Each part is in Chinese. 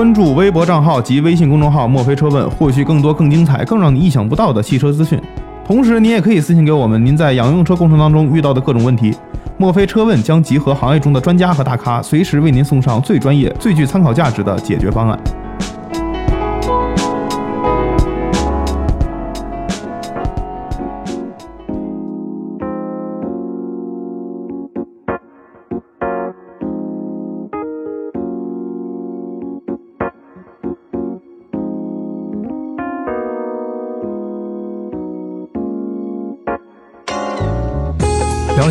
关注微博账号及微信公众号“墨菲车问”，获取更多、更精彩、更让你意想不到的汽车资讯。同时，你也可以私信给我们您在养用车过程当中遇到的各种问题。墨菲车问将集合行业中的专家和大咖，随时为您送上最专业、最具参考价值的解决方案。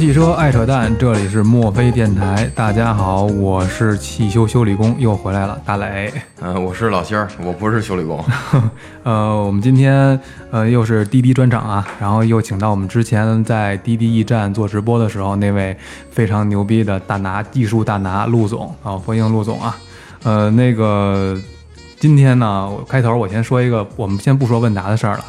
汽车爱扯淡，这里是墨菲电台。大家好，我是汽修修理工，又回来了，大磊。嗯、我是老仙儿，我不是修理工。呃，我们今天呃又是滴滴专场啊，然后又请到我们之前在滴滴驿站做直播的时候那位非常牛逼的大拿技术大拿陆总啊，欢迎陆总啊。呃，那个今天呢，我开头我先说一个，我们先不说问答的事儿了，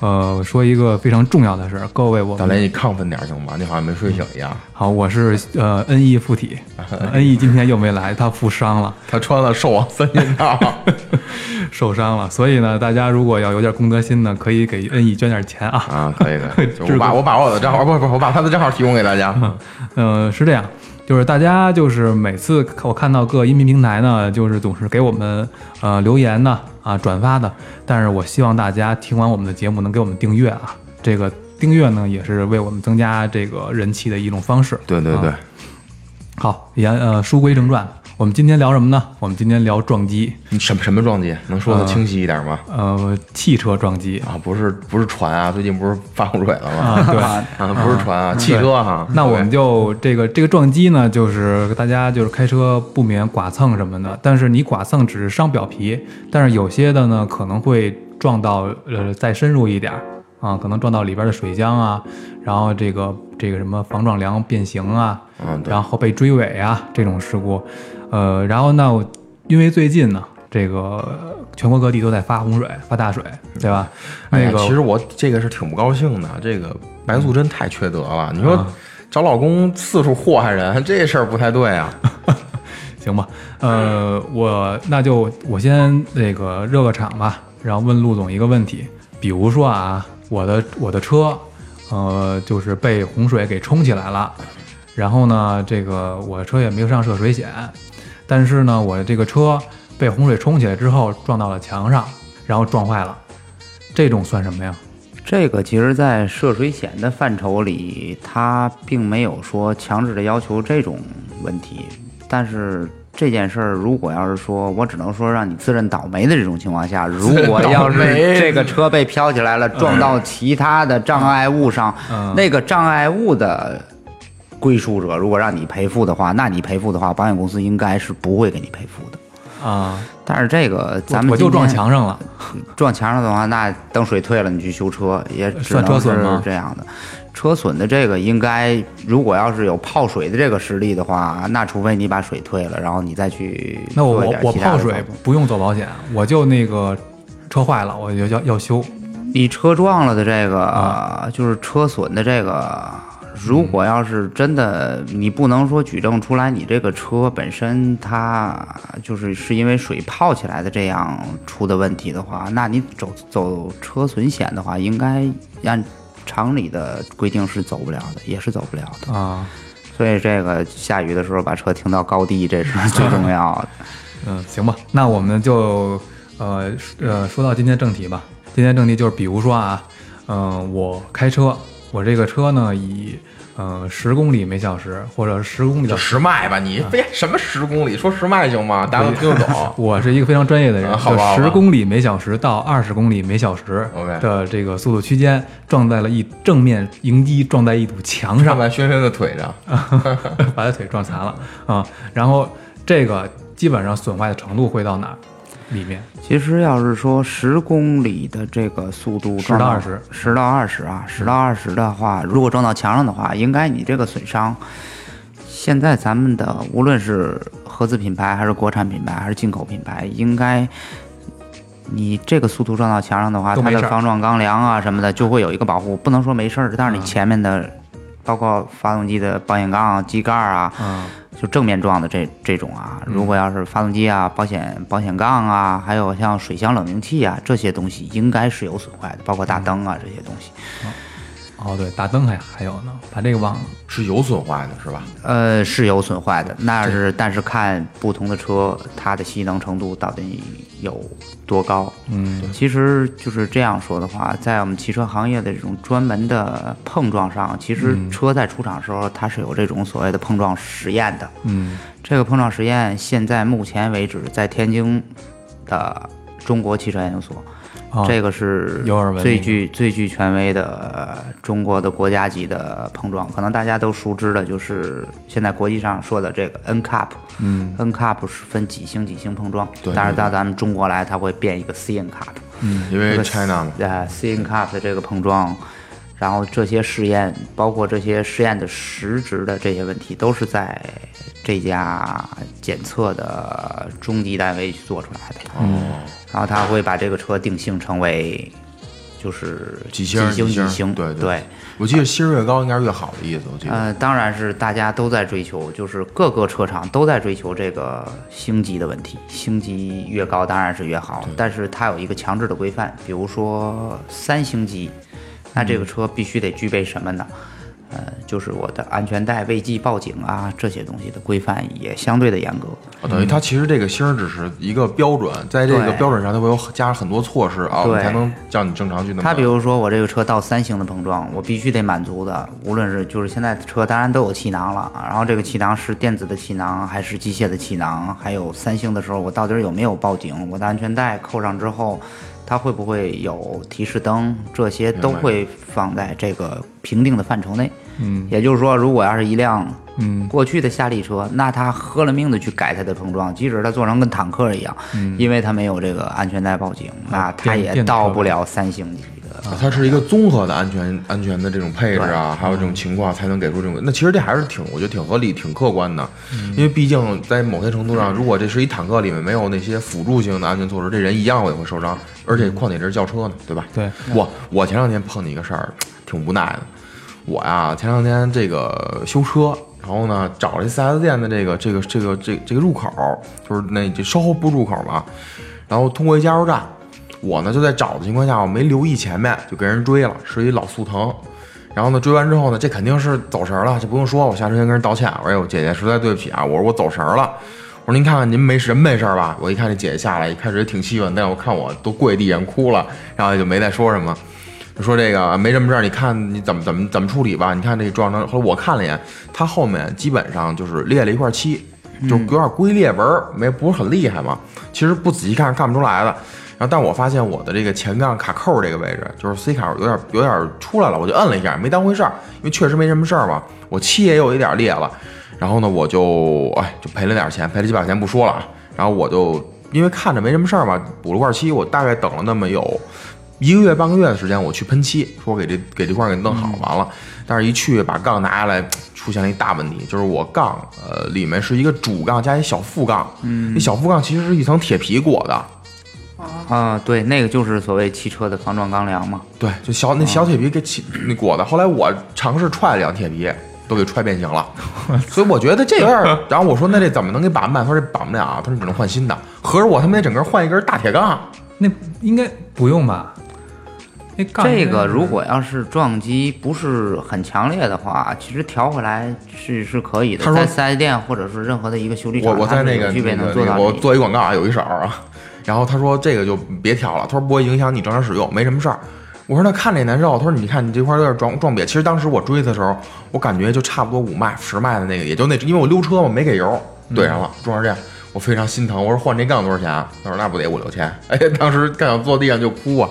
呃，说一个非常重要的事儿，各位我们大雷，你亢奋点儿行吗？你好像没睡醒一样。好，我是呃恩义附体 恩义今天又没来，他负伤了。他穿了兽王三件套。受伤了，所以呢，大家如果要有点公德心呢，可以给恩义捐点钱啊。啊，可以可以，就 我把我把我的账号，不不，我把他的账号提供给大家。嗯、是这样，就是大家就是每次我看到各音频平台呢，就是总是给我们呃留言呢啊转发的，但是我希望大家听完我们的节目能给我们订阅啊，这个订阅呢也是为我们增加这个人气的一种方式。对对对。啊，好，言呃书归正传，我们今天聊什么呢？我们今天聊撞击，你什么什么撞击？能说的清晰一点吗？呃，汽车撞击。啊，不是不是船啊，最近不是发洪水了吗？啊，对，啊，不是船啊，汽车哈。那我们就这个这个撞击呢，就是大家就是开车不免剐蹭什么的，但是你剐蹭只是伤表皮，但是有些的呢可能会撞到呃再深入一点儿啊，可能撞到里边的水箱啊，然后这个这个什么防撞梁变形啊，嗯，然后被追尾啊这种事故，呃，然后呢，我因为最近呢，这个全国各地都在发洪水、发大水，对吧？那个其实我这个是挺不高兴的，这个白素贞太缺德了。你说啊找老公四处祸害人，这事儿不太对啊。行吧，呃，我那就我先那个热个场吧，然后问陆总一个问题，比如说啊，我的我的车，呃，就是被洪水给冲起来了，然后呢，这个我的车也没有上涉水险，但是呢，我这个车被洪水冲起来之后撞到了墙上，然后撞坏了，这种算什么呀？这个其实，在涉水险的范畴里，它并没有说强制的要求这种问题。但是这件事儿，如果要是说我只能说让你自认倒霉的这种情况下，如果要是这个车被飘起来了，撞到其他的障碍物上，嗯那个障碍物的归属者，如果让你赔付的话，那你赔付的话，保险公司应该是不会给你赔付的。啊，但是这个咱们我我就撞墙上了，撞墙上的话，那等水退了，你去修车也只算车能是损吗这样的。车损的这个应该，如果要是有泡水的这个实力的话，那除非你把水退了，然后你再去那我我我泡水不用做保险，我就那个车坏了，我就要要修。你车撞了的这个，啊就是车损的这个，如果要是真的，你不能说举证出来你这个车本身它就是是因为水泡起来的这样出的问题的话，那你走走车损险的话，应该按常理的规定是走不了的，也是走不了的。啊，所以这个下雨的时候把车停到高地，这是最重要的。嗯，行吧，那我们就呃呃说到今天正题吧。今天正题就是，比如说啊，嗯、我开车，我这个车呢以呃十公里每小时或者十公里就的，十迈吧，你非什么十公里？说十迈行吗？大家都听得懂。我是一个非常专业的人，就十公里每小时到二十公里每小时 OK 的这个速度区间，撞在了一正面迎击，撞在一堵墙上上，在轩轩的腿上，把他腿撞残了啊、然后这个基本上损坏的程度会到哪儿？里面。其实要是说十公里的这个速度10撞到二十。十到二十啊，十到二十的话，如果撞到墙上的话，应该你这个损伤，现在咱们的无论是合资品牌还是国产品牌还是进口品牌，应该你这个速度撞到墙上的话，它的防撞钢梁啊什么的就会有一个保护，不能说没事儿，但是你前面的包括发动机的保险杠、机盖啊，嗯就正面撞的这这种啊，如果要是发动机啊、保险保险杠啊，还有像水箱冷凝器啊这些东西，应该是有损坏的，包括大灯啊这些东西。哦对，大灯还还有呢，把这个忘了。是有损坏的，是吧？呃，是有损坏的，那是但是看不同的车，它的吸能程度到底有多高。嗯其实就是这样说的话，在我们汽车行业的这种专门的碰撞上，其实车在出厂时候它是有这种所谓的碰撞实验的。嗯这个碰撞实验现在目前为止在天津的中国汽车研究所，哦这个是最具最具权威的呃中国的国家级的碰撞，可能大家都熟知的就是现在国际上说的这个 N cup，。嗯，N cup 是分几星几星碰撞，对但是到咱们中国来，它会变一个 C N cup，。因为 China 嘛，呃，C N cup 的这个碰撞，然后这些试验，包括这些试验的实质的这些问题，都是在这家检测的中级单位去做出来的。哦，然后他会把这个车定性成为就是几星几星几星，对对对。我记得星越高应该是越好的意思，我记得。呃，当然是大家都在追求，就是各个车厂都在追求这个星级的问题，星级越高当然是越好，但是它有一个强制的规范，比如说三星级，那这个车必须得具备什么呢？呃，就是我的安全带、未系报警啊这些东西的规范也相对的严格。啊等于它其实这个星儿只是一个标准，在这个标准上，它会有加很多措施啊，对才能叫你正常去那么。它比如说我这个车到三星的碰撞，我必须得满足的，无论是就是现在车当然都有气囊了，然后这个气囊是电子的气囊还是机械的气囊，还有三星的时候我到底有没有报警，我的安全带扣上之后，它会不会有提示灯，这些都会放在这个评定的范畴内。嗯。也就是说，如果要是一辆嗯。过去的夏利车，那他喝了命的去改它的碰撞，即使它做成跟坦克一样，因为它没有这个安全带报警，那它也到不了三星级的。它是一个综合的安全安全的这种配置啊，还有这种情况才能给出这种。那其实这还是挺，我觉得挺合理、挺客观的，因为毕竟在某些程度上，如果这是一坦克里面没有那些辅助性的安全措施，这人一样也会受伤，而且况且这是轿车呢，对吧？对，我我前两天碰见一个事儿，挺无奈的。我呀，前两天这个修车，然后呢找了一 4S 店的这个这个这个这这个入口，就是那这售后部入口嘛，然后通过一加油站，我呢就在找的情况下，我没留意前面，就给人追了，是一老速腾。然后呢，追完之后呢，这肯定是走神儿了，就不用说，我下车先跟人道歉，我说：“哎呦，姐姐，实在对不起啊，我说我走神儿了。”我说：“您看看您没人没事吧？”我一看这姐姐下来，一开始也挺气愤，但我看我都跪地上哭了，然后也就没再说什么。就说这个没什么事儿，你看你怎么怎么怎么处理吧。你看这撞成，后来我看了一眼，它后面基本上就是裂了一块漆，就有点龟裂纹儿，没不是很厉害嘛。其实不仔细看是看不出来的。然后，但我发现我的这个前杠卡扣这个位置，就是 C 卡有点有点出来了，我就摁了一下，没当回事儿，因为确实没什么事儿嘛。我漆也有一点裂了，然后呢，我就哎就赔了点钱，赔了几百块钱不说了啊。然后我就因为看着没什么事儿嘛，补了块漆，我大概等了那么有一个月半个月的时间，我去喷漆，说给这给这块儿给弄好，完了，但是一去把杠拿下来，出现了一大问题，就是我杠呃里面是一个主杠加一小副杠，嗯，那小副杠其实是一层铁皮裹的，啊，对，那个就是所谓汽车的防撞钢梁嘛。对，就小那小铁皮给起那裹的。后来我尝试踹了两铁皮，都给踹变形了，所以我觉得这有点儿。然后我说那这怎么能给绑办？他说这绑不了，他说你只能换新的。合着我他妈得整个换一根大铁杠。那应该不用吧？那杠这个如果要是撞击不是很强烈的话，其实调回来是是可以的。他说在四 S 店或者是任何的一个修理厂，我我在那个具备那个那个我能做到这一做一广告啊，有一手啊。然后他说这个就别调了，他说不会影响你正常使用，没什么事儿。我说那看着也难受，他说你看你这块儿有点撞撞瘪。其实当时我追的时候，我感觉就差不多五迈十迈的那个，也就那，因为我溜车嘛没给油，怼上了撞成这样，我非常心疼。我说换这杠多少钱啊？他说那不得五六千。哎，当时干想坐地上就哭啊。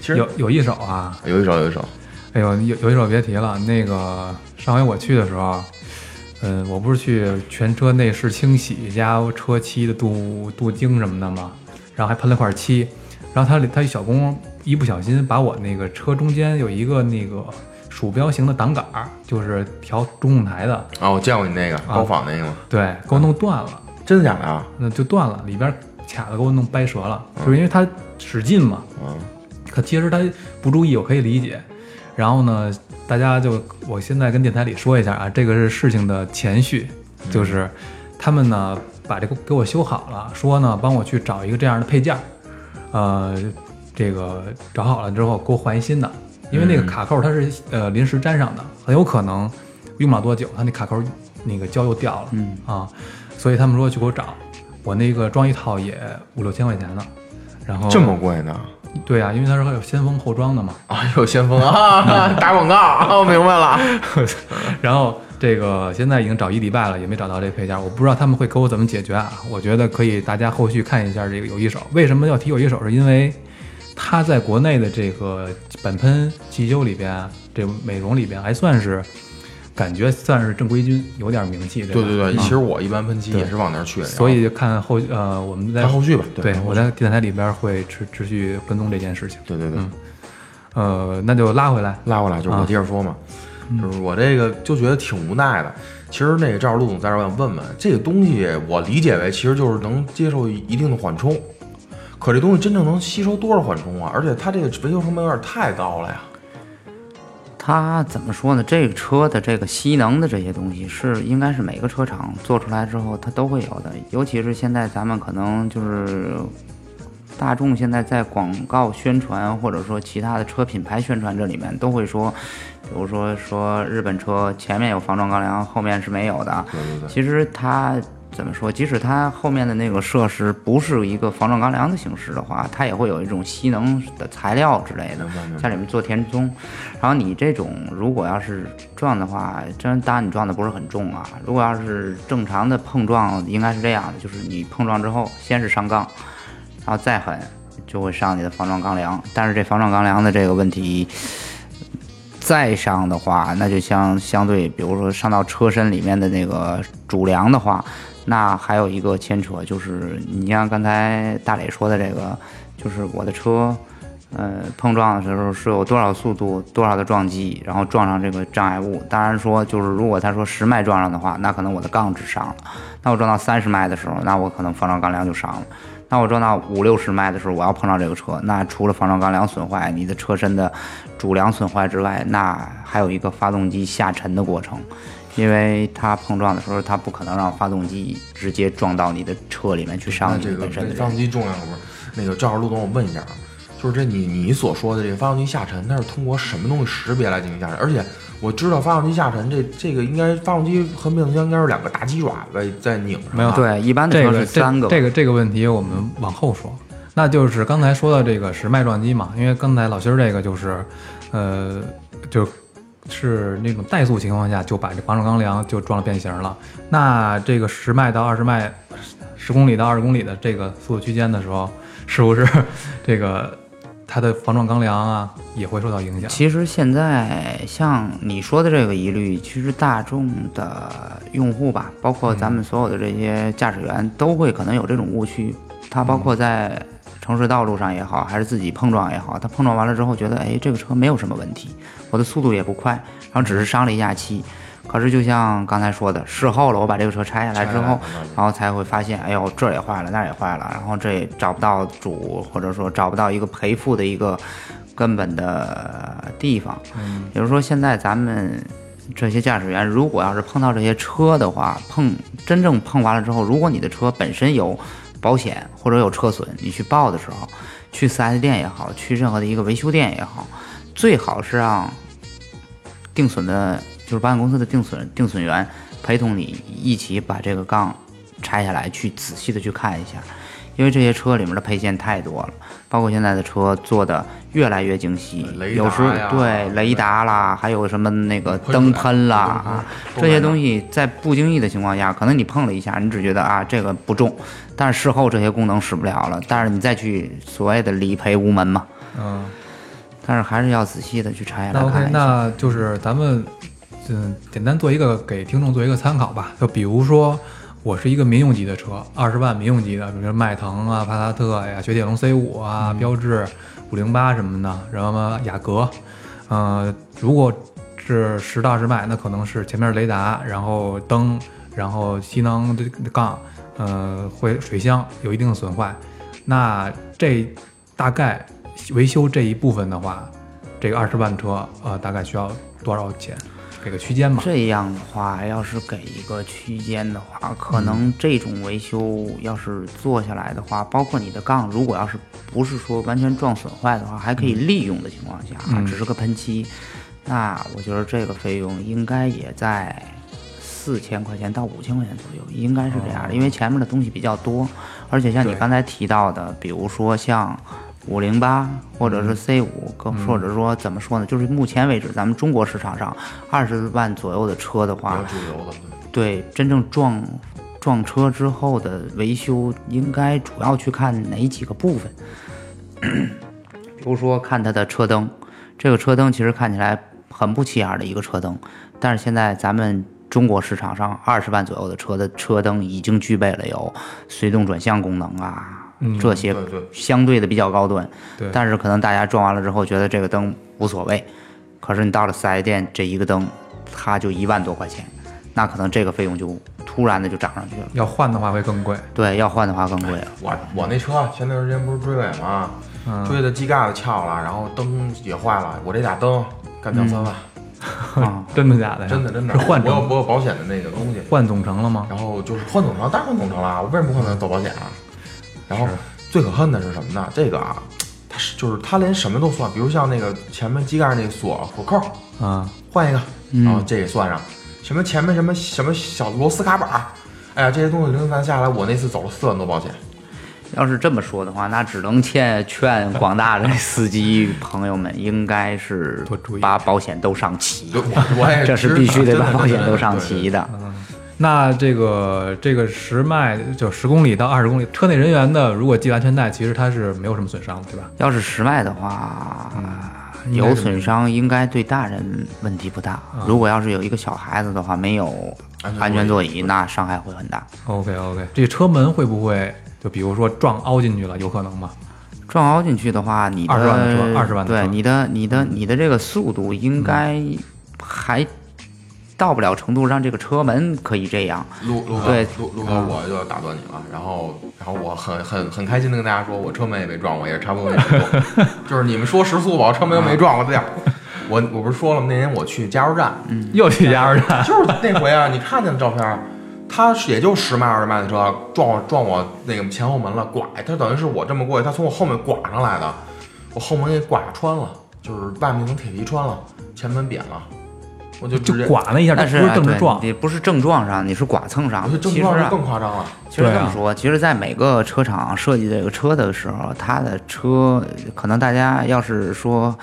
其实有有一手啊，有一手有一手，哎呦，有有一手别提了。那个上回我去的时候，嗯，我不是去全车内饰清洗加车漆的镀镀晶什么的吗？然后还喷了块漆，然后他他一小工一不小心把我那个车中间有一个那个鼠标型的挡杆儿，就是调中控台的，啊，我见过你那个高仿那个吗？对，给我弄断了，真的假的啊？那就断了，里边卡的给我弄掰折了，就是因为他使劲嘛。嗯，可其实他不注意，我可以理解。然后呢，大家就我现在跟电台里说一下啊，这个是事情的前序，就是他们呢把这个给我修好了，说呢帮我去找一个这样的配件儿，呃，这个找好了之后给我换一新的，因为那个卡扣它是呃临时粘上的，很有可能用不了多久，它那卡扣那个胶又掉了，嗯啊，所以他们说去给我找，我那个装一套也五六千块钱呢，然后这么贵呢？对啊，因为它是还有先锋后装的嘛，啊，有先锋啊，打广告，我明白了。然后这个现在已经找一礼拜了，也没找到这配件，我不知道他们会给我怎么解决啊。我觉得可以，大家后续看一下这个有一手。为什么要提有一手？是因为它在国内的这个本喷汽修里边，这美容里边还算是感觉算是正规军，有点名气，对吧？对对对，嗯其实我一般喷漆也是往那儿去的，所以就看后呃我们在看后续吧。对我在电台里边会持持续跟踪这件事情。对对对嗯，呃，那就拉回来，拉回来就是我接着说嘛，就是我这个就觉得挺无奈的。其实那个赵陆总在这儿，我想问问，这个东西我理解为其实就是能接受一定的缓冲，可这东西真正能吸收多少缓冲啊？而且它这个维修成本有点太高了呀。它怎么说呢？这个车的这个吸能的这些东西是应该是每个车厂做出来之后它都会有的，尤其是现在咱们可能就是大众现在在广告宣传或者说其他的车品牌宣传这里面都会说，比如说说日本车前面有防撞钢梁，后面是没有的。对对对，其实它怎么说？即使它后面的那个设施不是一个防撞钢梁的形式的话，它也会有一种吸能的材料之类的在里面做填充。然后你这种如果要是撞的话，真当然你撞的不是很重啊。如果要是正常的碰撞，应该是这样的，就是你碰撞之后先是上杠，然后再狠就会上你的防撞钢梁。但是这防撞钢梁的这个问题。再上的话，那就相相对，比如说上到车身里面的那个主梁的话，那还有一个牵扯，就是你像刚才大磊说的这个，就是我的车，呃，碰撞的时候是有多少速度、多少的撞击，然后撞上这个障碍物。当然说，就是如果他说十迈撞上的话，那可能我的杠只上了；那我撞到三十迈的时候，那我可能防撞钢梁就上了。那我撞到五六十迈的时候，我要碰到这个车，那除了防撞钢梁损坏，你的车身的主梁损坏之外，那还有一个发动机下沉的过程，因为它碰撞的时候，它不可能让发动机直接撞到你的车里面去伤你那的人。发动机重量不是那个正好陆总，我问一下啊，就是这你你所说的这个发动机下沉，它是通过什么东西识别来进行下沉？而且我知道发动机下沉这这个应该发动机和变速箱应该是两个大鸡爪子在拧上，没有对，一般的车这个是三个吧。这这个这个问题我们往后说，那就是刚才说的这个是脉撞击嘛，因为刚才老辛儿这个就是，呃，就是那种怠速情况下就把这防撞钢梁就撞了变形了。那这个十迈到二十迈，十公里到二十公里的这个速度区间的时候，是不是这个它的防撞钢梁啊也会受到影响？其实现在像你说的这个疑虑，其实大众的用户吧，包括咱们所有的这些驾驶员，都会可能有这种误区。它包括在城市道路上也好，还是自己碰撞也好，他碰撞完了之后觉得，哎，这个车没有什么问题，我的速度也不快，然后只是伤了一下漆。可是就像刚才说的，事后了，我把这个车拆下来之后，然后才会发现，哎呦，这儿也坏了，那儿也坏了，然后这也找不到主，或者说找不到一个赔付的一个根本的地方。嗯，比如说现在咱们这些驾驶员，如果要是碰到这些车的话，碰真正碰完了之后，如果你的车本身有保险或者有车损，你去报的时候，去 4S 店也好，去任何的一个维修店也好，最好是让定损的，就是保险公司的定损定损员陪同你一起把这个杠拆下来，去仔细的去看一下，因为这些车里面的配件太多了，包括现在的车做的越来越精细，有时候对雷达啦，还有什么那个灯喷啦啊，这些东西在不经意的情况下，可能你碰了一下，你只觉得啊这个不重，但是事后这些功能使不了了，但是你再去所谓的理赔无门嘛，嗯。但是还是要仔细的去拆下那来 OK，看一下。那就是咱们嗯，简单做一个给听众做一个参考吧。就比如说，我是一个民用级的车，二十万民用级的，比如说迈腾啊、帕萨特呀、雪铁龙 C 五啊、标致五零八什么的，然后雅阁，呃，如果是十到二十迈，那可能是前面雷达，然后灯，然后吸能的杠，呃，会水箱有一定的损坏，那这大概维修这一部分的话，这个二十万车，呃，大概需要多少钱？给个区间吧。这样的话，要是给一个区间的话，可嗯能这种维修要是做下来的话，包括你的杠，如果要是不是说完全撞损坏的话，还可以利用的情况下，嗯只是个喷漆，那我觉得这个费用应该也在四千块钱到五千块钱左右，应该是这样的，因为前面的东西比较多，而且像你刚才提到的，比如说像。五零八或者是 C 五，更或者说怎么说呢？就是目前为止，咱们中国市场上二十万左右的车的话。对真正撞撞车之后的维修，应该主要去看哪几个部分？比如说看它的车灯，这个车灯其实看起来很不起眼的一个车灯，但是现在咱们中国市场上二十万左右的车的车灯已经具备了有随动转向功能啊，这些相对的比较高端。对但是可能大家装完了之后觉得这个灯无所谓，可是你到了四 S 店，这一个灯它就一万多块钱，那可能这个费用就突然的就涨上去了。要换的话会更贵。对，要换的话更贵了。我我那车前段时间不是追尾吗？嗯追的机盖子翘了，然后灯也坏了，我这俩灯干掉三万，啊，嗯 真的假的呀？真的真的。是换我有总我有保险的那个东西，换总成了吗？然后就是换总成，当然换总成了，我为什么不换走保险啊？然后最可恨的是什么呢？这个啊，它是就是它连什么都算，比如像那个前面机盖那个锁锁扣啊，换一个，嗯然后这也算上，什么前面什么什么小螺丝卡板儿，哎呀，这些东西零零散下来，我那次走了四万多保险。要是这么说的话，那只能劝劝广大的司机朋友们，应该是多注意把保险都上齐，。我我也这是必须得把保险都上真的对对齐的。那这个这个十迈就十公里到二十公里，车内人员的如果系安全带，其实它是没有什么损伤的，对吧？要是十迈的话，有损伤应该对大人问题不大。如果要是有一个小孩子的话，没有安全座座椅，那伤害会很大。OK OK，这车门会不会就比如说撞凹进去了，有可能吗？撞凹进去的话，你的20万的车二十万的车对你的你的你的这个速度应该还到不了程度让这个车门可以这样。陆陆哥对，陆陆哥，我就要打断你了。然后，然后我很很很开心的跟大家说，我车门也没撞过，也差不多那程度。就是你们说时速吧，我车门没撞过这样。我我不是说了吗？那天我去加油站，又去加油站，就是那回啊，你看见的照片，他是也就十迈二十迈的车撞我撞我那个前后门了，拐，他等于是我这么过去，他从我后面刮上来的，我后门给刮穿了，就是外面一层铁皮穿了，前门扁了，我就就刮了一下，但是不是正着撞。你不是正撞上，你是剐蹭上其实啊撞是，更夸张了。其实这么说，其实，在每个车厂设计这个车的时候，它的车可能大家要是说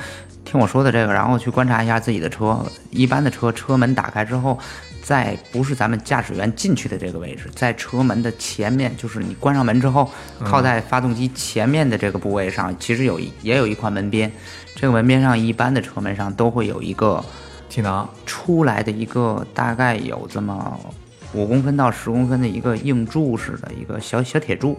听我说的这个，然后去观察一下自己的车，一般的车车门打开之后，在不是咱们驾驶员进去的这个位置，在车门的前面，就是你关上门之后，靠在发动机前面的这个部位上，其实有一也有一块门边，这个门边上一般的车门上都会有一个。气囊出来的一个大概有这么五公分到十公分的一个硬柱式的一个小小铁柱，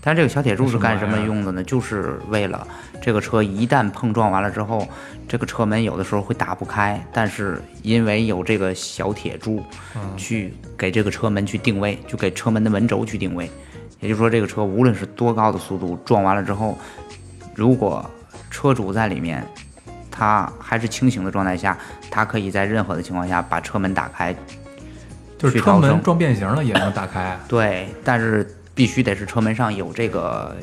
但是这个小铁柱是干什么用的呢？就是为了这个车一旦碰撞完了之后，这个车门有的时候会打不开，但是因为有这个小铁柱去给这个车门去定位，就给车门的门轴去定位，也就是说这个车无论是多高的速度撞完了之后，如果车主在里面。他还是清醒的状态下，他可以在任何的情况下把车门打开。就是车门撞变形了也能打开。对，但是必须得是车门上有这个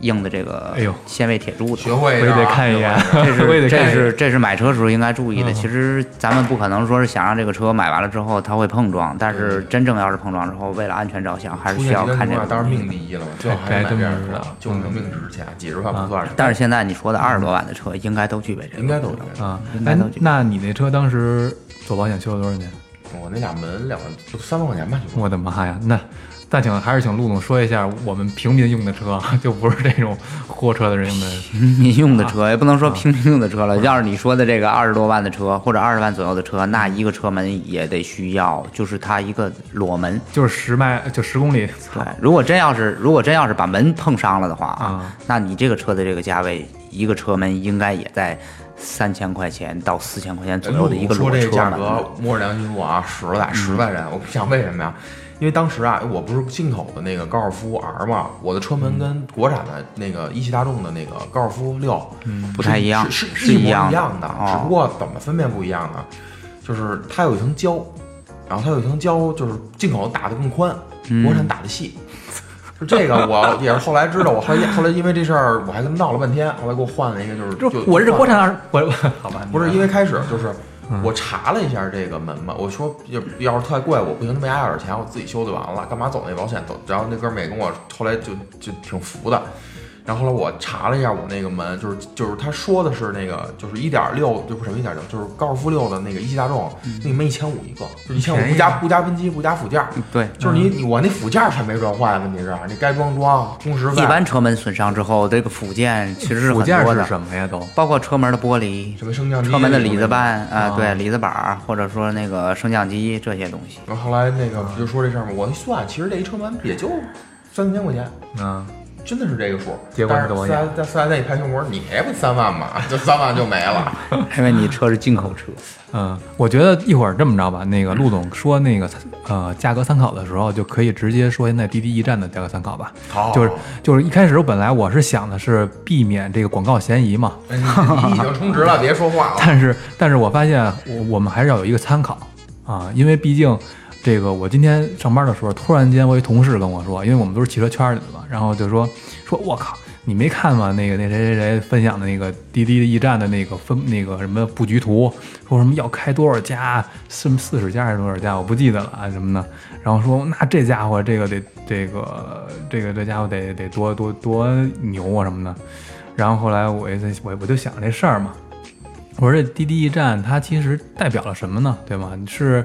硬的这个哎呦纤维铁柱的。学会得看一眼，这是这我也得看一眼是 这是买车时候应该注意的。嗯其实咱们不可能说是想让这个车买完了之后它会碰撞，但是真正要是碰撞之后，为了安全着想，还是需要极端看这个当然命第一了嘛，最好还还是买这样真不知道车，救命命值钱，几十万不算什么。但是现在你说的二十多万的车，应该都具备这个，应该都有。啊，哎应该都具备。那你那车当时做保险修了多少钱？我那俩门两万就三万块钱吧，就我的妈呀！那但请还是请陆总说一下，我们平民用的车，就不是这种货车的人用的。平民用的车也不能说平民用的车了。要是你说的这个二十多万的车或者二十万左右的车，那一个车门也得需要，就是它一个裸门。就是十迈就十公里，对，如果真要是如果真要是把门碰伤了的话啊，那你这个车的这个价位，一个车门应该也在三千块钱到四千块钱左哎右的一个裸车说这车。价格，摸着良心说啊，实在实在人。我想为什么呀？因为当时啊，我不是进口的那个高尔夫 R 嘛，我的车门跟国产的那个一汽大众的那个高尔夫六，嗯，不太一样是是一模一样的样的，哦只不过怎么分辨不一样呢？就是它有一层胶，然后它有一层胶，就是进口打的更宽，嗯国产打的细。就这个，我 也是后来知道，我后来后来因为这事儿，我还跟他闹了半天，后来给我换了一个，就是就我这是换国产二，我好吧，不是因为开始就是我查了一下这个门嘛，我说要要是太贵，我不行，他没要点钱，我自己修就完了，干嘛走那保险走？然后那哥们儿也跟我后来就就挺服的。然后后来我查了一下我那个门，就是就是他说的是那个就是一点六，就不是什么一点六，就是高尔夫六的那个一汽大众，那个门一千五一个，就是一千五不加不加喷漆不加附件儿，对，就是你你我那附件儿才没装坏，问题是你该装装，工时费一般车门损伤之后，这个附件其实是附件是很多的，什么呀？都？包括车门的玻璃、什么升降机，车门的里子板啊、啊。对，里子板儿，或者说那个升降机这些东西。然后后来那个不就说这事儿吗，我一算，其实这一车门也就三四千块钱。嗯，真的是这个数，结果是多少钱但是四 S 在四 S 店一拍胸脯，你也不三万吗？就三万就没了。因为你车是进口车，嗯，我觉得一会儿这么着吧，那个陆总说那个呃价格参考的时候，就可以直接说现在滴滴驿站的价格参考吧。好就是就是一开始我本来我是想的是避免这个广告嫌疑嘛，哎你你已经充值了，别说话了。但是但是我发现我我们还是要有一个参考啊，因为毕竟这个我今天上班的时候，突然间我一同事跟我说，因为我们都是汽车圈里的嘛，然后就说说我靠。你没看吗？那个那谁谁谁分享的那个滴滴驿站的那个分那个什么布局图，说什么要开多少家，四四十家还是多少家，我不记得了啊什么的。然后说那这家伙这个得这个这个这家伙得得多多多牛啊什么的。然后后来我也在我我就想这事儿嘛，我说这滴滴驿站它其实代表了什么呢？对吗？是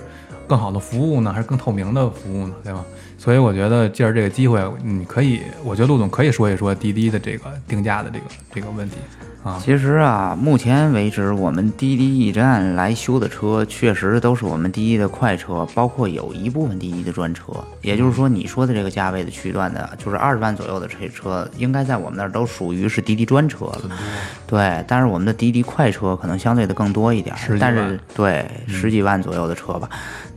更好的服务呢，还是更透明的服务呢？对吧？所以我觉得借着这个机会，你可以，我觉得陆总可以说一说滴滴的这个定价的这个这个问题啊。其实啊，目前为止，我们滴滴驿站来修的车，确实都是我们滴滴的快车，包括有一部分滴滴的专车。也就是说，你说的这个价位的区段的，就是二十万左右的这车，应该在我们那儿都属于是滴滴专车了。对，但是我们的滴滴快车可能相对的更多一点但是对十几万左右的车吧。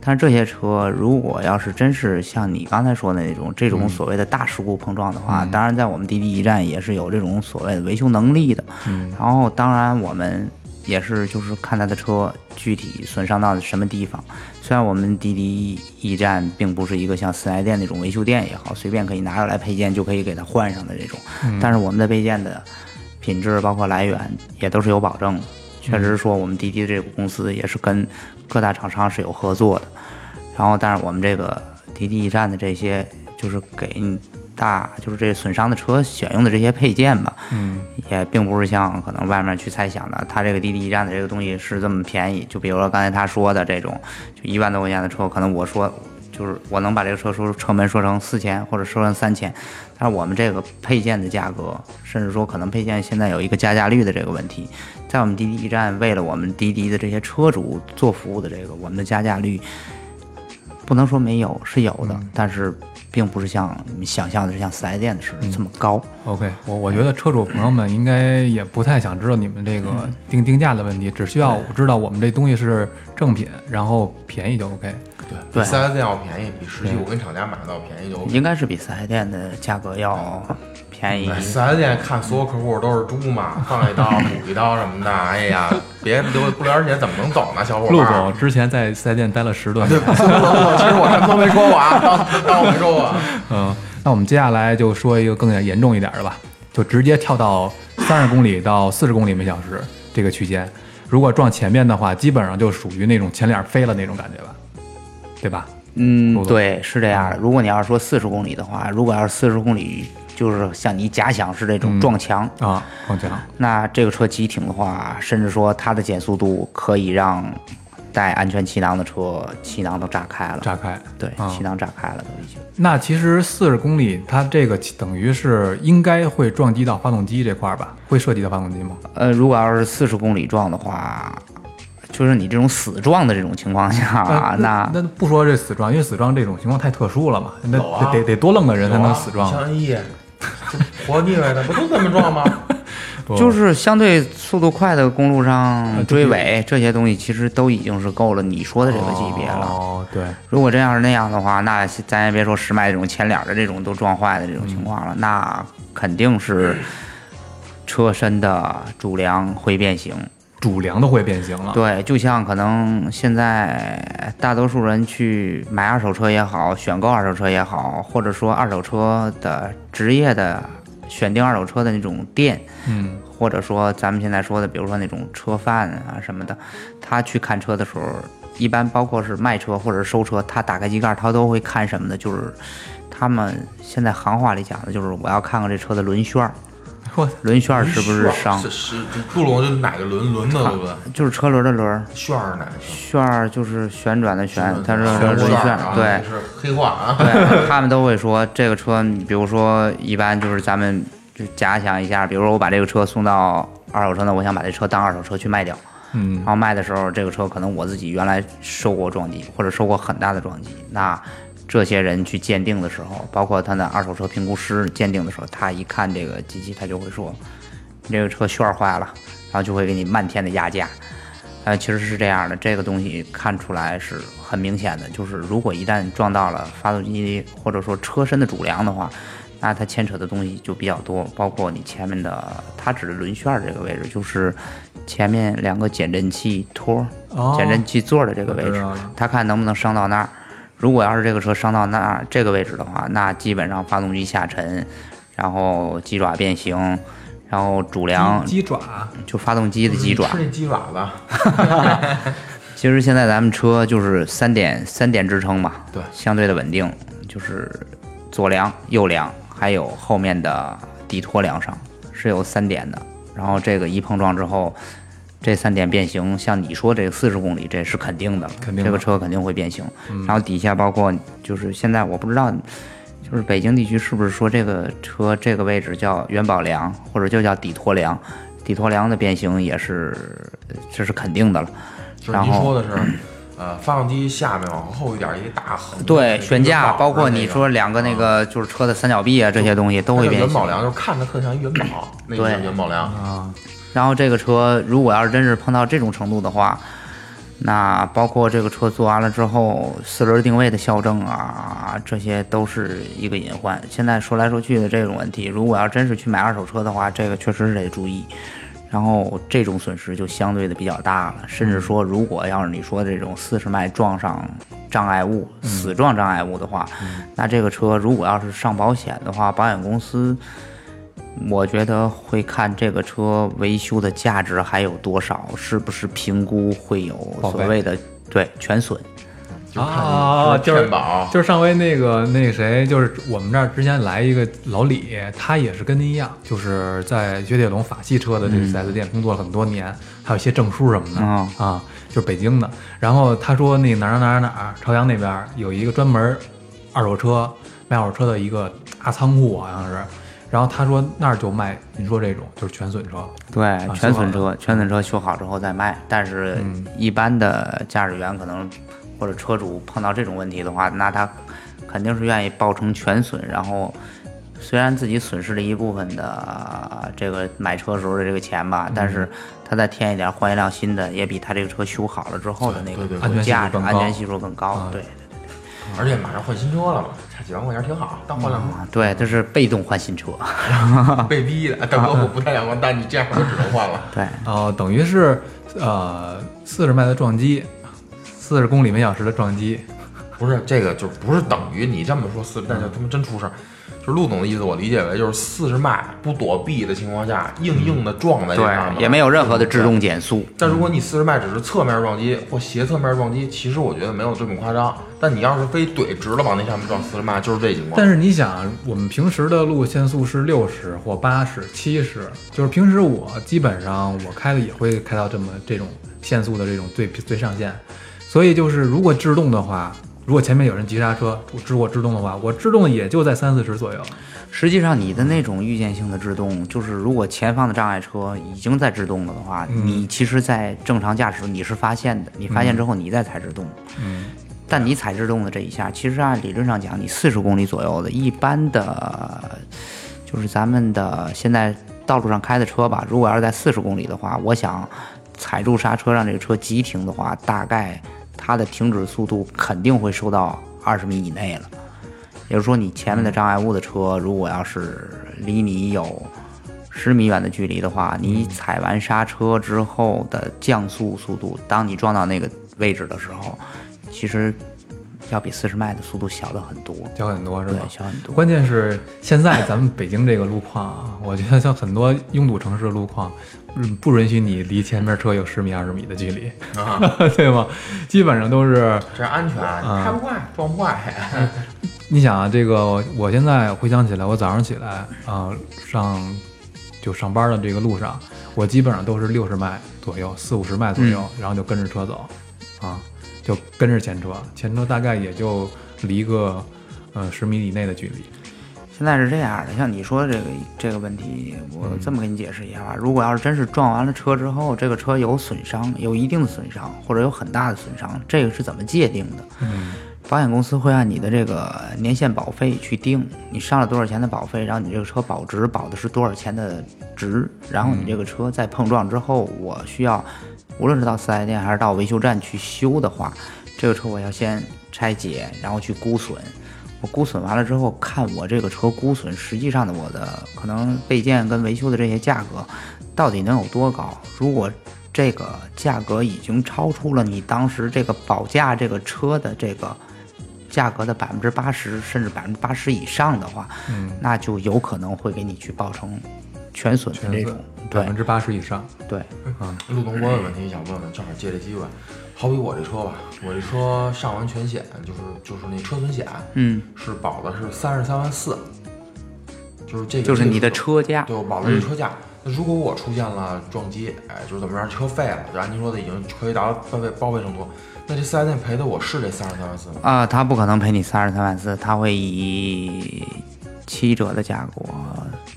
但是这些车，如果要是真是像你刚才说的那种这种所谓的大事故碰撞的话，当然在我们滴滴驿站也是有这种所谓的维修能力的。嗯，然后当然我们也是就是看他的车具体损伤到什么地方。虽然我们滴滴驿站并不是一个像四 S 店那种维修店也好，随便可以拿出来配件就可以给它换上的这种，但是我们的配件的品质包括来源也都是有保证的。确实说我们滴滴这个公司也是跟各大厂商是有合作的。然后，但是我们这个滴滴驿站的这些，就是给大就是这损伤的车选用的这些配件吧，嗯，也并不是像可能外面去猜想的，它这个滴滴驿站的这个东西是这么便宜。就比如说刚才他说的这种，就一万多块钱的车，可能我说就是我能把这个车说车门说成四千或者说成三千，但是我们这个配件的价格，甚至说可能配件现在有一个加价率的这个问题，在我们滴滴驿站为了我们滴滴的这些车主做服务的这个，我们的加价率不能说没有，是有的，但是并不是像你们想象的是像四 S 店的似的这么高。OK，我我觉得车主朋友们应该也不太想知道你们这个定定价的问题，只需要知道我们这东西是正品，然后便宜就 OK。对，对比四 S 店要便宜，比实际我跟厂家买的要便宜就 OK。应该是比四 S 店的价格要便宜。四 S 店看所有客户都是猪嘛，放一刀 补一刀什么的，哎呀，别留不了解怎么能走呢，小伙伴？陆总之前在四 S 店待了十多对，年，其实我什么都没说过啊，当当我没说过。嗯，那我们接下来就说一个更严重一点的吧，就直接跳到三十公里到四十公里每小时这个区间，如果撞前面的话，基本上就属于那种前脸飞了那种感觉吧，对吧？嗯对，是这样的。如果你要是说四十公里的话，如果要是四十公里，就是像你假想是这种撞墙，啊，撞墙，那这个车急停的话，甚至说它的减速度可以让带安全气囊的车气囊都炸开了。炸开。对，啊气囊炸开了都已经。那其实四十公里，它这个等于是应该会撞击到发动机这块儿吧？会涉及到发动机吗？呃，如果要是四十公里撞的话，就是你这种死撞的这种情况下啊，呃那那不说这死撞，因为死撞这种情况太特殊了嘛，那得得得多愣的人才能死撞像一 活腻歪的不都这么撞吗？就是相对速度快的公路上呃追尾这些东西，其实都已经是够了你说的这个级别了。哦，对，如果真要是那样的话，那咱也别说十迈这种前脸的这种都撞坏的这种情况了，那肯定是车身的主梁会变形。主梁都会变形了。对，就像可能现在大多数人去买二手车也好，选购二手车也好，或者说二手车的职业的选定二手车的那种店，嗯，或者说咱们现在说的，比如说那种车贩啊什么的，他去看车的时候，一般包括是卖车或者是收车，他打开机盖，他都会看什么的？就是他们现在行话里讲的，就是我要看看这车的轮圈儿，嚯，轮旋儿是不是伤，是是，这不懂就哪个轮轮的对不对？就是车轮的轮儿，旋儿哪个？旋儿就是旋转的旋，它是旋轮旋对。是黑话啊。对 他们都会说这个车，比如说一般就是咱们就假想一下，比如说我把这个车送到二手车呢，我想把这车当二手车去卖掉，嗯然后卖的时候这个车可能我自己原来受过撞击或者受过很大的撞击，那这些人去鉴定的时候，包括他的二手车评估师鉴定的时候，他一看这个机器，他就会说你这个车旋儿坏了，然后就会给你漫天的压价。呃，其实是这样的，这个东西看出来是很明显的，就是如果一旦撞到了发动机或者说车身的主梁的话，那它牵扯的东西就比较多，包括你前面的，它指的轮旋儿这个位置，就是前面两个减震器托儿、哦减震器座儿的这个位置它看能不能伤到那儿。如果要是这个车伤到那这个位置的话，那基本上发动机下沉，然后鸡爪变形，然后主梁鸡鸡爪，就发动机的鸡爪。是，那鸡爪子，其实现在咱们车就是三点三点支撑嘛，对。相对的稳定，就是左梁、右梁，还有后面的底托梁上是有三点的。然后这个一碰撞之后，这三点变形，像你说这个四十公里，这是肯定的，肯定这个车肯定会变形。然后底下包括就是现在我不知道，就是北京地区是不是说这个车这个位置叫元宝梁，或者就叫底托梁，底托梁的变形也是这是肯定的了。就是然后您说的是，呃，发动机下面往后一点一大横对悬架，包括你说两个那个就是车的三角臂啊，这些东西都会变形元宝。梁，就是看着特像一元宝，那个对元宝梁。啊，然后这个车如果要是真是碰到这种程度的话，那包括这个车做完了之后，四轮定位的校正啊，这些都是一个隐患。现在说来说去的这种问题，如果要真是去买二手车的话，这个确实是得注意。然后这种损失就相对的比较大了，甚至说，如果要是你说这种四十迈撞上障碍物、死撞障碍物的话，那这个车如果要是上保险的话，保险公司我觉得会看这个车维修的价值还有多少，是不是评估会有所谓的对全损。就看啊，你就是骗保，就是上回那个那个谁，就是我们这儿之前来一个老李，他也是跟您一样，就是在雪铁龙法系车的这个 4S 店工作了很多年，还有一些证书什么的、嗯啊，就是北京的。然后他说那个哪儿哪儿哪儿哪儿，朝阳那边有一个专门二手车卖二手车的一个大仓库，好像是。然后他说那儿就卖您说这种就是全损车，对，全损车，全损车修好之后再卖。但是嗯，一般的驾驶员可能或者车主碰到这种问题的话，那他肯定是愿意报成全损，然后虽然自己损失了一部分的这个买车时候的这个钱吧，但是他再添一点换一辆新的，也比他这个车修好了之后的那个价值、安全系数更高啊。对。而且马上换新车了嘛，差几万块钱挺好，当换辆车。啊，对，这是被动换新车。被逼的，大哥我不太想换，但你这样我就只能换了。对，哦，等于是呃四十迈的撞击，四十公里每小时的撞击，不是这个，就不是等于你这么说四，但是他妈真出事儿。就是陆总的意思，我理解为就是四十迈不躲避的情况下，硬硬的撞在这上面，对，也没有任何的制动减速。但如果你四十迈只是侧面撞击或斜侧面撞击，其实我觉得没有这么夸张。但你要是非怼直了往那上面撞四十迈，就是这情况。但是你想，我们平时的路限速是六十或八十、七十，就是平时我基本上我开的也会开到这么这种限速的这种最最上限。所以就是如果制动的话，如果前面有人急刹车，我制我制动的话，我制动也就在三四十左右。实际上，你的那种预见性的制动，就是如果前方的障碍车已经在制动了的话，嗯你其实，在正常驾驶你是发现的，你发现之后你再踩制动。嗯，但你踩制动的这一下，其实按理论上讲，你四十公里左右的一般的，就是咱们的现在道路上开的车吧，如果要是在四十公里的话，我想踩住刹车让这个车急停的话，大概它的停止速度肯定会收到二十米以内了。也就是说，你前面的障碍物的车，如果要是离你有十米远的距离的话，你踩完刹车之后的降速速度，当你撞到那个位置的时候，其实要比四十迈的速度小了很多，小很多是对吧？，小很多。关键是现在咱们北京这个路况啊，我觉得像很多拥堵城市的路况，嗯，不允许你离前面车有十米、二十米的距离，啊，对吗？基本上都是，这是安全，啊开不坏，撞不坏。你想啊，这个我现在回想起来，我早上起来啊、上就上班的这个路上，我基本上都是六十迈左右，四五十迈左右，然后就跟着车走，啊，就跟着前车，前车大概也就离个呃十米以内的距离。现在是这样的，像你说的这个这个问题，我这么给你解释一下吧。如果要是真是撞完了车之后，这个车有损伤，有一定的损伤，或者有很大的损伤，这个是怎么界定的？嗯，保险公司会按你的这个年限保费去定，你上了多少钱的保费，然后你这个车保值保的是多少钱的值，然后你这个车在碰撞之后，我需要无论是到四 S 店还是到维修站去修的话，这个车我要先拆解，然后去估损。我估损完了之后，看我这个车估损实际上的我的可能备件跟维修的这些价格到底能有多高？如果这个价格已经超出了你当时这个保价这个车的这个价格的百分之八十，甚至百分之八十以上的话，嗯，那就有可能会给你去报成全损的全损这种。对百分之八十以上，对，嗯陆总，我有问题想问问，正好借这机会，好比我这车吧，我这车上完全险，就是就是那车损险，嗯，是保的是三十三万四，就是这个就是你的车价。对，我保的是车价。那如果我出现了撞击，哎，就是怎么着，车废了，就按您说的已经可以达到报废报废程度，那这四 S 店赔的我是这三十三万四吗？啊、他不可能赔你三十三万四，他会以七折的价格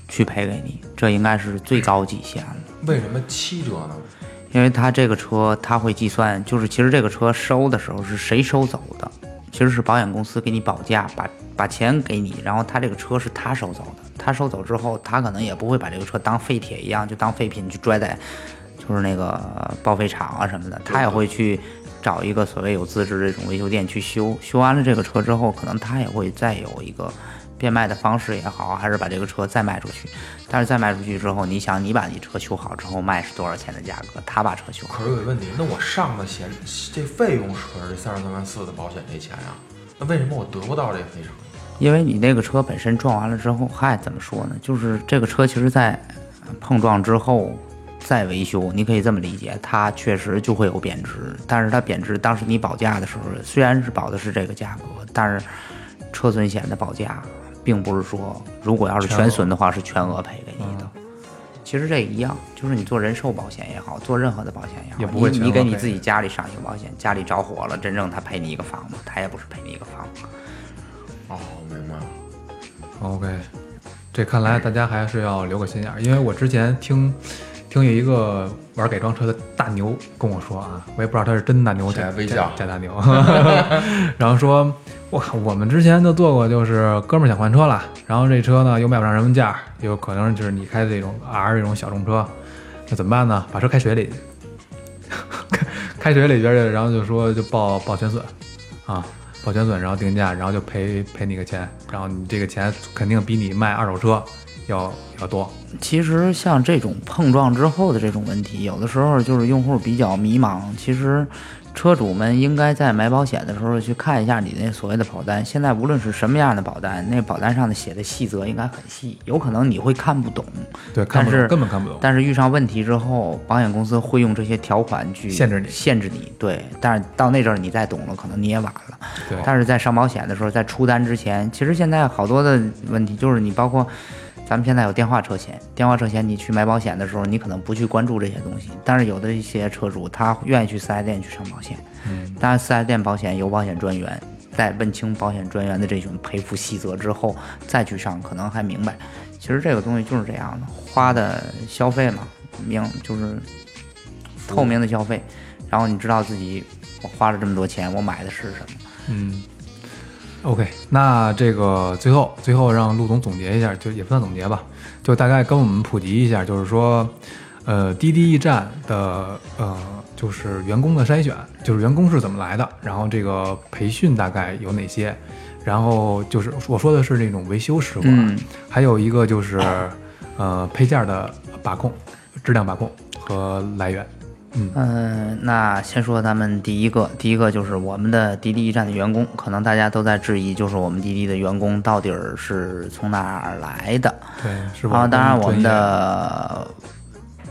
去赔给你，这应该是最高极限了。为什么七折呢？因为他这个车他会计算，就是其实这个车收的时候是谁收走的，其实是保险公司给你保价，把把钱给你，然后他这个车是他收走的，他收走之后，他可能也不会把这个车当废铁一样，就当废品去拽在，就是那个报废厂啊什么的，他也会去找一个所谓有资质的这种维修店去修，修完了这个车之后，可能他也会再有一个变卖的方式也好，还是把这个车再卖出去。但是再卖出去之后，你想你把你车修好之后卖是多少钱的价格？他把车修好可，是有个问题，那我上的险这费用是可是这三十三万四的保险这钱呀、那为什么我得不到这个赔偿？因为你那个车本身撞完了之后，嗨，怎么说呢？就是这个车其实在碰撞之后再维修，你可以这么理解，它确实就会有贬值。但是它贬值，当时你保价的时候，虽然是保的是这个价格，但是车损险的保价并不是说，如果要是全损的话，是全额赔给你的。其实这一样，就是你做人寿保险也好，做任何的保险也好，也不会你给你自己家里上一个保险，家里着火了，真正他赔你一个房子，他也不是赔你一个房子。哦，明白了。OK，这看来大家还是要留个心眼儿，因为我之前听听有一个玩改装车的大牛跟我说啊，我也不知道他是真大牛假假微笑假大牛，然后说，我靠，我们之前都做过，就是哥们儿想换车了，然后这车呢又卖不上什么价，有可能就是你开的这种 R 这种小众车，那怎么办呢？把车开水里去，开 开水里边去，然后就说就报报全损啊。报全损，然后定价，然后就赔赔你个钱，然后你这个钱肯定比你卖二手车要要多。其实像这种碰撞之后的这种问题，有的时候就是用户比较迷茫。其实车主们应该在买保险的时候去看一下你那所谓的保单。现在无论是什么样的保单，那保单上的写的细则应该很细，有可能你会看不懂。对，看不懂，但是根本看不懂。但是遇上问题之后，保险公司会用这些条款去限制你限制你。对，但是到那阵儿你再懂了，可能你也晚了。对，但是在上保险的时候，在出单之前，其实现在好多的问题就是你包括咱们现在有电话车险，电话车险你去买保险的时候，你可能不去关注这些东西，但是有的一些车主他愿意去四 S 店去上保险，嗯，当然四 S 店保险有保险专员，在问清保险专员的这种赔付细则之后再去上，可能还明白。其实这个东西就是这样的，花的消费嘛，明就是透明的消费，然后你知道自己我花了这么多钱，我买的是什么。嗯，OK，那这个最后最后让陆总总结一下，就也不算总结吧，就大概跟我们普及一下，就是说，呃，滴滴驿站的呃，就是员工的筛选，就是员工是怎么来的，然后这个培训大概有哪些，然后就是我说的是那种维修师傅还有一个就是呃配件的把控、质量把控和来源。嗯嗯，那先说咱们第一个，第一个就是我们的滴滴驿站的员工，可能大家都在质疑，就是我们滴滴的员工到底儿是从哪儿来的？对，是不是啊，当然我们的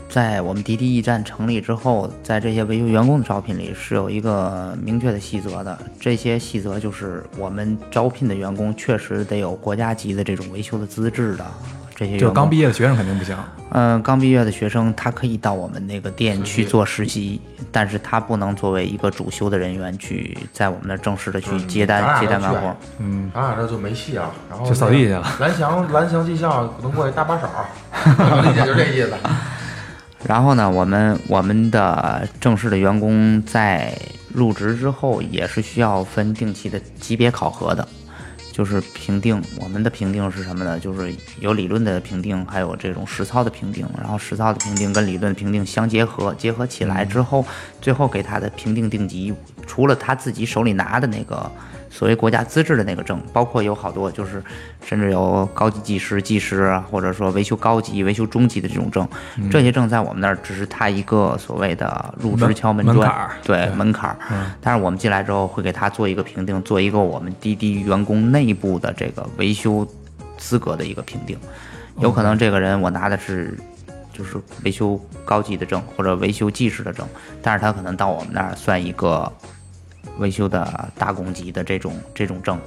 在我们滴滴驿站成立之后，在这些维修员工的招聘里是有一个明确的细则的。这些细则就是我们招聘的员工确实得有国家级的这种维修的资质的。这些就刚毕业的学生肯定不行。嗯，刚毕业的学生他可以到我们那个店去做实习，但是他不能作为一个主修的人员去在我们那儿正式的去接单、接单干活。嗯，咱俩这就没戏啊，然后就扫地去了。蓝翔蓝翔技校能过去搭把手，理解就这意思。然后呢，我们我们的正式的员工在入职之后也是需要分定期的级别考核的，就是评定。我们的评定是什么呢？就是有理论的评定，还有这种实操的评定。然后实操的评定跟理论的评定相结合，结合起来之后，最后给他的评定定级，除了他自己手里拿的那个所谓国家资质的那个证，包括有好多就是甚至有高级技师、技师啊，或者说维修高级、维修中级的这种证，这些证在我们那儿只是他一个所谓的入职敲门砖，对门槛儿。但是我们进来之后会给他做一个评定，做一个我们滴滴员工内部的这个维修资格的一个评定，有可能这个人我拿的是。就是维修高级的证或者维修技师的证，但是他可能到我们那儿算一个维修的大公级的这种这种证，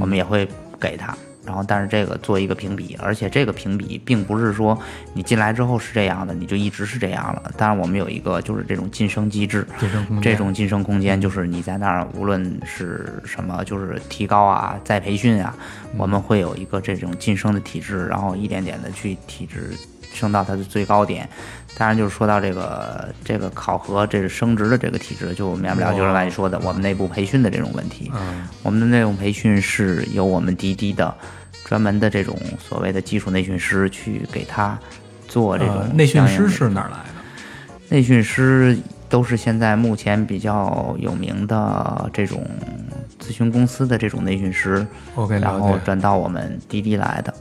我们也会给他。然后，但是这个做一个评比，而且这个评比并不是说你进来之后是这样的，你就一直是这样了。当然，我们有一个就是这种晋升机制，晋升空间这种晋升空间就是你在那儿无论是什么，就是提高啊、再培训啊，我们会有一个这种晋升的体制，然后一点点的去体制升到它的最高点。当然，就是说到这个这个考核，这是升职的这个体制，就免不了就是刚才说的我们内部培训的这种问题。嗯我们的内容培训是由我们滴滴的专门的这种所谓的技术内训师去给他做这种呃内训师是哪儿来的？内训师都是现在目前比较有名的这种咨询公司的这种内训师 OK，然后。转到我们滴滴来的。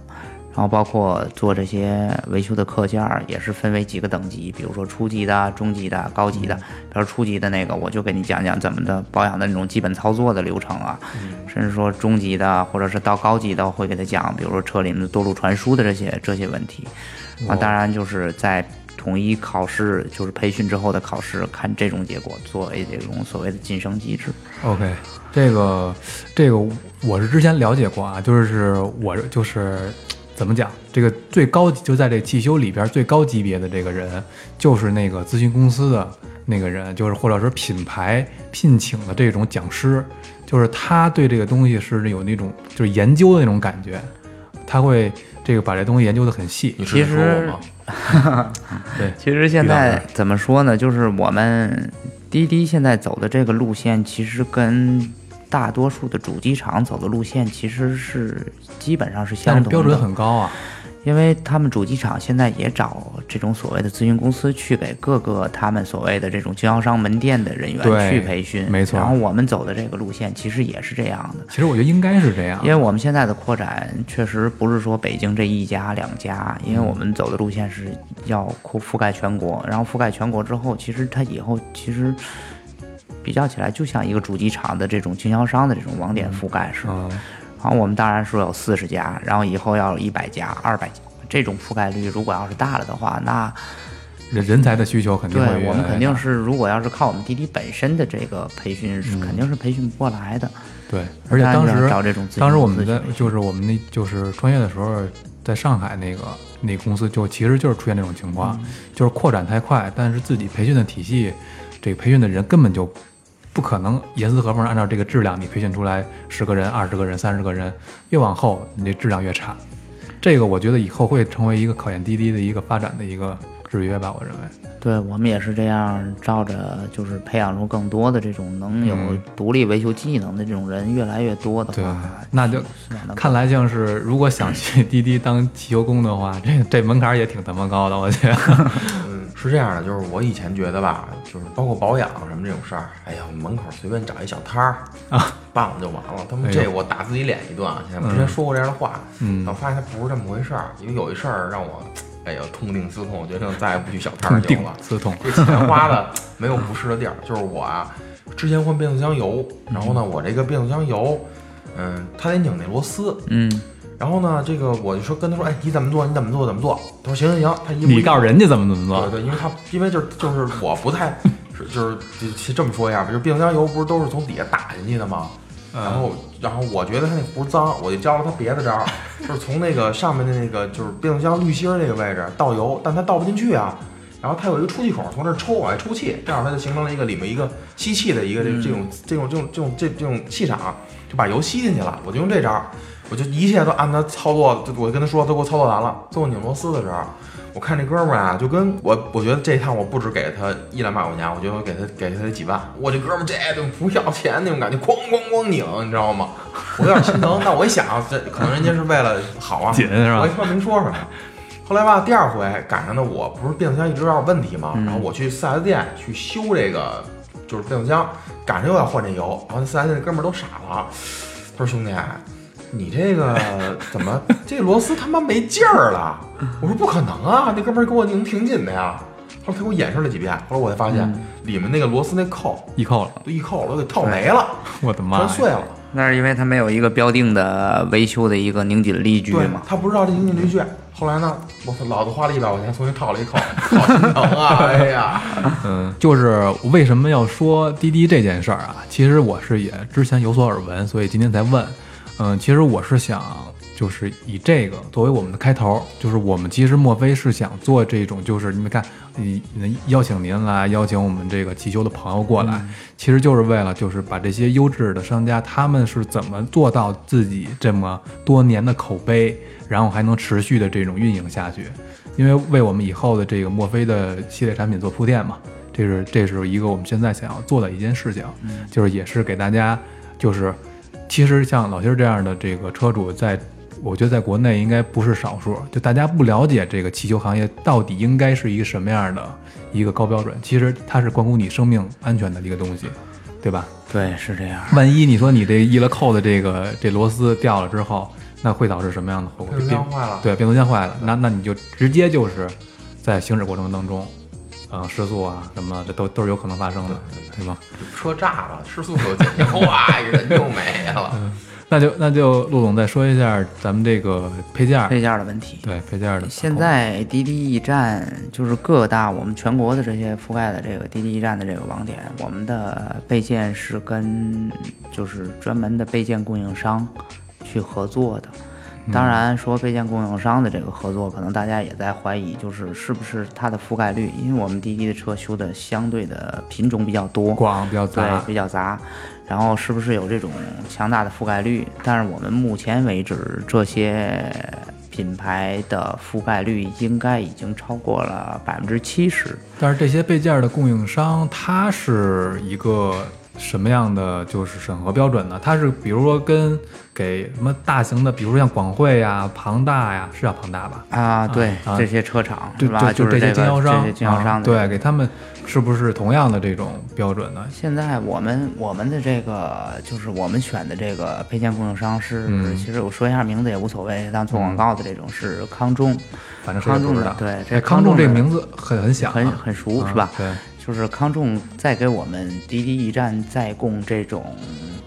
然后包括做这些维修的课件儿，也是分为几个等级，比如说初级的、中级的、高级的。比如初级的那个，我就给你讲讲怎么的保养的那种基本操作的流程啊，甚至说中级的或者是到高级的，我会给他讲，比如说车里面的多路传输的这些这些问题。啊，当然就是在统一考试，就是培训之后的考试，看这种结果作为这种所谓的晋升机制。OK，这个这个我是之前了解过啊，就是我就是怎么讲，这个最高级就在这汽修里边最高级别的这个人，就是那个咨询公司的那个人，就是或者是品牌聘请的这种讲师，就是他对这个东西是有那种就是研究的那种感觉，他会这个把这东西研究的很细。你是在说我吗？对，其实现在怎么说呢？就是我们滴滴现在走的这个路线，其实跟大多数的主机厂走的路线其实是基本上是相同的。标准很高啊。因为他们主机厂现在也找这种所谓的咨询公司去给各个他们所谓的这种经销商门店的人员去培训，没错然后我们走的这个路线其实也是这样的。其实我觉得应该是这样因，为我们现在的扩展确实不是说北京这一家两家，因为我们走的路线是要覆覆盖全国，然后覆盖全国之后，其实它以后其实比较起来就像一个主机厂的这种经销商的这种网点覆盖似的。嗯，然后我们当然说有四十家，然后以后要有一百家、二百家，这种覆盖率如果要是大了的话，那人人才的需求肯定会对我们肯定是，如果要是靠我们滴滴本身的这个培训，是肯定是培训不过来的。对，而且当时找这种当时我们公司去培训在就是我们那就是创业的时候，在上海那个那公司就其实就是出现这种情况，嗯。就是扩展太快，但是自己培训的体系，这个培训的人根本就不可能严丝合缝按照这个质量，你培训出来十个人、二十个人、三十个人，越往后你这质量越差。这个我觉得以后会成为一个考验滴滴的一个发展的一个制约吧，我认为。对我们也是这样，照着就是培养出更多的这种能有嗯独立维修技能的这种人越来越多的对话，，那就看来像是如果想去滴滴当汽修工的话，这这门槛也挺他妈高的，我觉得。嗯，是这样的，就是我以前觉得吧，就是包括保养什么这种事儿，哎呀，我门口随便找一小摊儿啊，办了就完了。他们这我打自己脸一顿啊！现在之前说过这样的话，嗯我发现它不是这么回事儿，因为有一事儿让我，哎呀，痛定思痛，我决定再也不去小摊儿定修了。刺痛，这钱花的 没有不是的地儿，就是我啊，之前换变速箱油，然后呢，我这个变速箱油，嗯，它得拧那螺丝，嗯，然后呢，这个我就说跟他说，哎，你怎么做？你怎么做？怎么做？他说行行行，他一你告诉人家怎么怎么做，对对，因为他因为就是就是我不太是 就是就这么说一下吧，就是变速箱油不是都是从底下打进去的吗？然后然后我觉得他那壶脏，我就教了他别的招儿，就是从那个上面的那个就是变速箱滤芯儿那个位置倒油，但他倒不进去啊。然后它有一个出气口，从这儿抽往外出气，这样它就形成了一个里面一个吸气的一个这这种这种这种这种这这种气场，就把油吸进去了。我就用这招儿，我就一切都按他操作，就我就跟他说，都给我操作完了。最后拧螺丝的时候，我看这哥们儿啊，就跟我，我觉得这趟我不止给他一两百块钱，我觉得我给他给他几万。我这哥们儿这顿不要钱那种感觉，咣咣咣拧，你知道吗？我有点心疼。但我一想，这可能人家是为了好啊，紧是吧我也他妈没说什么。后来吧，第二回赶上的我不是变速箱一直有点问题嘛，嗯然后我去四 S 店去修这个就是变速箱，赶上又要换这油，然后那四 S 店的哥们儿都傻了，他说兄弟，你这个怎么这螺丝他妈没劲儿了？我说不可能啊，那哥们儿给我拧挺紧的呀。后来他给我演示了几遍，后来我才发现、里面那个螺丝那扣一扣了，都一扣都给套没了，我的妈呀！全碎了。那是因为他没有一个标定的维修的一个拧紧力矩对嘛。他不知道这拧紧力矩。后来呢，我操，老子花了一百块钱重新套了一扣，好心疼啊！哎呀，嗯，就是为什么要说滴滴这件事儿啊？其实我是也之前有所耳闻，所以今天才问。嗯，其实我是想，就是以这个作为我们的开头，就是我们其实莫非是想做这种，就是你们看，你你邀请您来，邀请我们这个汽修的朋友过来，其实就是为了就是把这些优质的商家他们是怎么做到自己这么多年的口碑，然后还能持续的这种运营下去，因为为我们以后的这个墨菲的系列产品做铺垫嘛。这是这是一个我们现在想要做的一件事情，就是也是给大家，就是其实像老辛这样的这个车主在，我觉得在国内应该不是少数，就大家不了解这个汽修行业到底应该是一个什么样的一个高标准，其实它是关乎你生命安全的一个东西，对吧？对，是这样。万一你说你这一了扣的这个这螺丝掉了之后，那会导致什么样的后果？变速箱坏了，对，变速箱坏了，那那你就直接就是在行驶过程当中，呃，失速啊什么的，这都都是有可能发生的，对吧？车炸了，失速哇，人就没了。那就那就陆总再说一下咱们这个配件儿，配件的问题。对配件儿的。现在滴滴驿站就是各大我们全国的这些覆盖的这个滴滴驿站的这个网点，我们的备件是跟就是专门的备件供应商去合作的。当然，说备件供应商的这个合作，可能大家也在怀疑，就是是不是它的覆盖率，因为我们滴滴的车修的相对的品种比较多，广比较对，比较杂，然后是不是有这种强大的覆盖率？但是我们目前为止，这些品牌的覆盖率应该已经超过了百分之七十。但是这些备件儿的供应商，它是一个什么样的就是审核标准呢？它是比如说跟给什么大型的，比如说像广汇呀、庞大呀，是叫庞大吧？啊，对，啊这些车厂就是吧？就是这些经销商，这些经销商对给他们是不是同样的这种标准呢？现在我们我们的这个就是我们选的这个配件供应商是，嗯其实我说一下名字也无所谓，但做广告的这种是康中，反正康。中的对，这哎康仲中的这名字很很响啊，很很熟啊是吧？对，就是康仲在给我们滴滴驿站在供这种，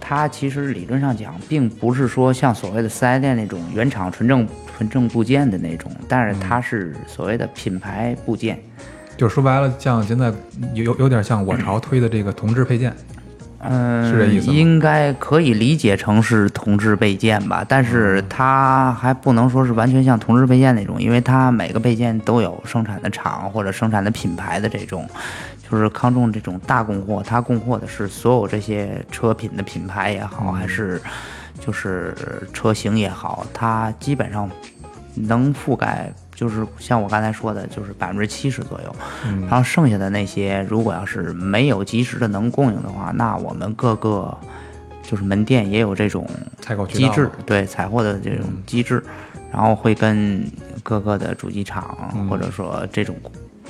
它其实理论上讲，并不是说像所谓的四 S 店那种原厂纯正纯正部件的那种，但是它是所谓的品牌部件。就是说白了，像现在有有有点像我朝推的这个同质配件，嗯，是这意思吗应该可以理解成是同质配件吧，但是它还不能说是完全像同质配件那种，因为它每个配件都有生产的厂或者生产的品牌的这种。就是康众这种大供货，它供货的是所有这些车品的品牌也好，还是就是车型也好，它基本上能覆盖就是像我刚才说的，就是百分之七十左右。嗯。然后剩下的那些，如果要是没有及时的能供应的话，那我们各个就是门店也有这种采购机制，对采货的这种机制，然后会跟各个的主机厂、嗯。或者说这种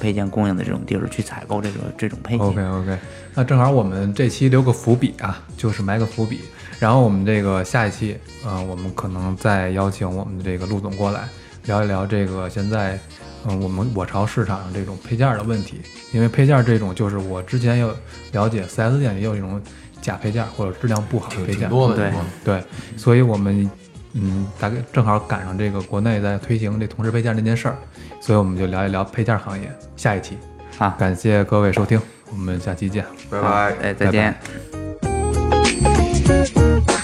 配件供应的这种地儿去采购这个这种配件。OK OK，那正好我们这期留个伏笔啊，就是埋个伏笔。然后我们这个下一期，呃，我们可能再邀请我们的这个陆总过来聊一聊这个现在，嗯、我们我朝市场上这种配件的问题。因为配件这种，就是我之前有了解 4S 店也有一种假配件或者质量不好的配件，挺多的，对对，所以我们嗯，大概正好赶上这个国内在推行这同时配件这件事儿，所以我们就聊一聊配件行业。下一期，好感谢各位收听，我们下期见。拜拜。哎，再拜拜见。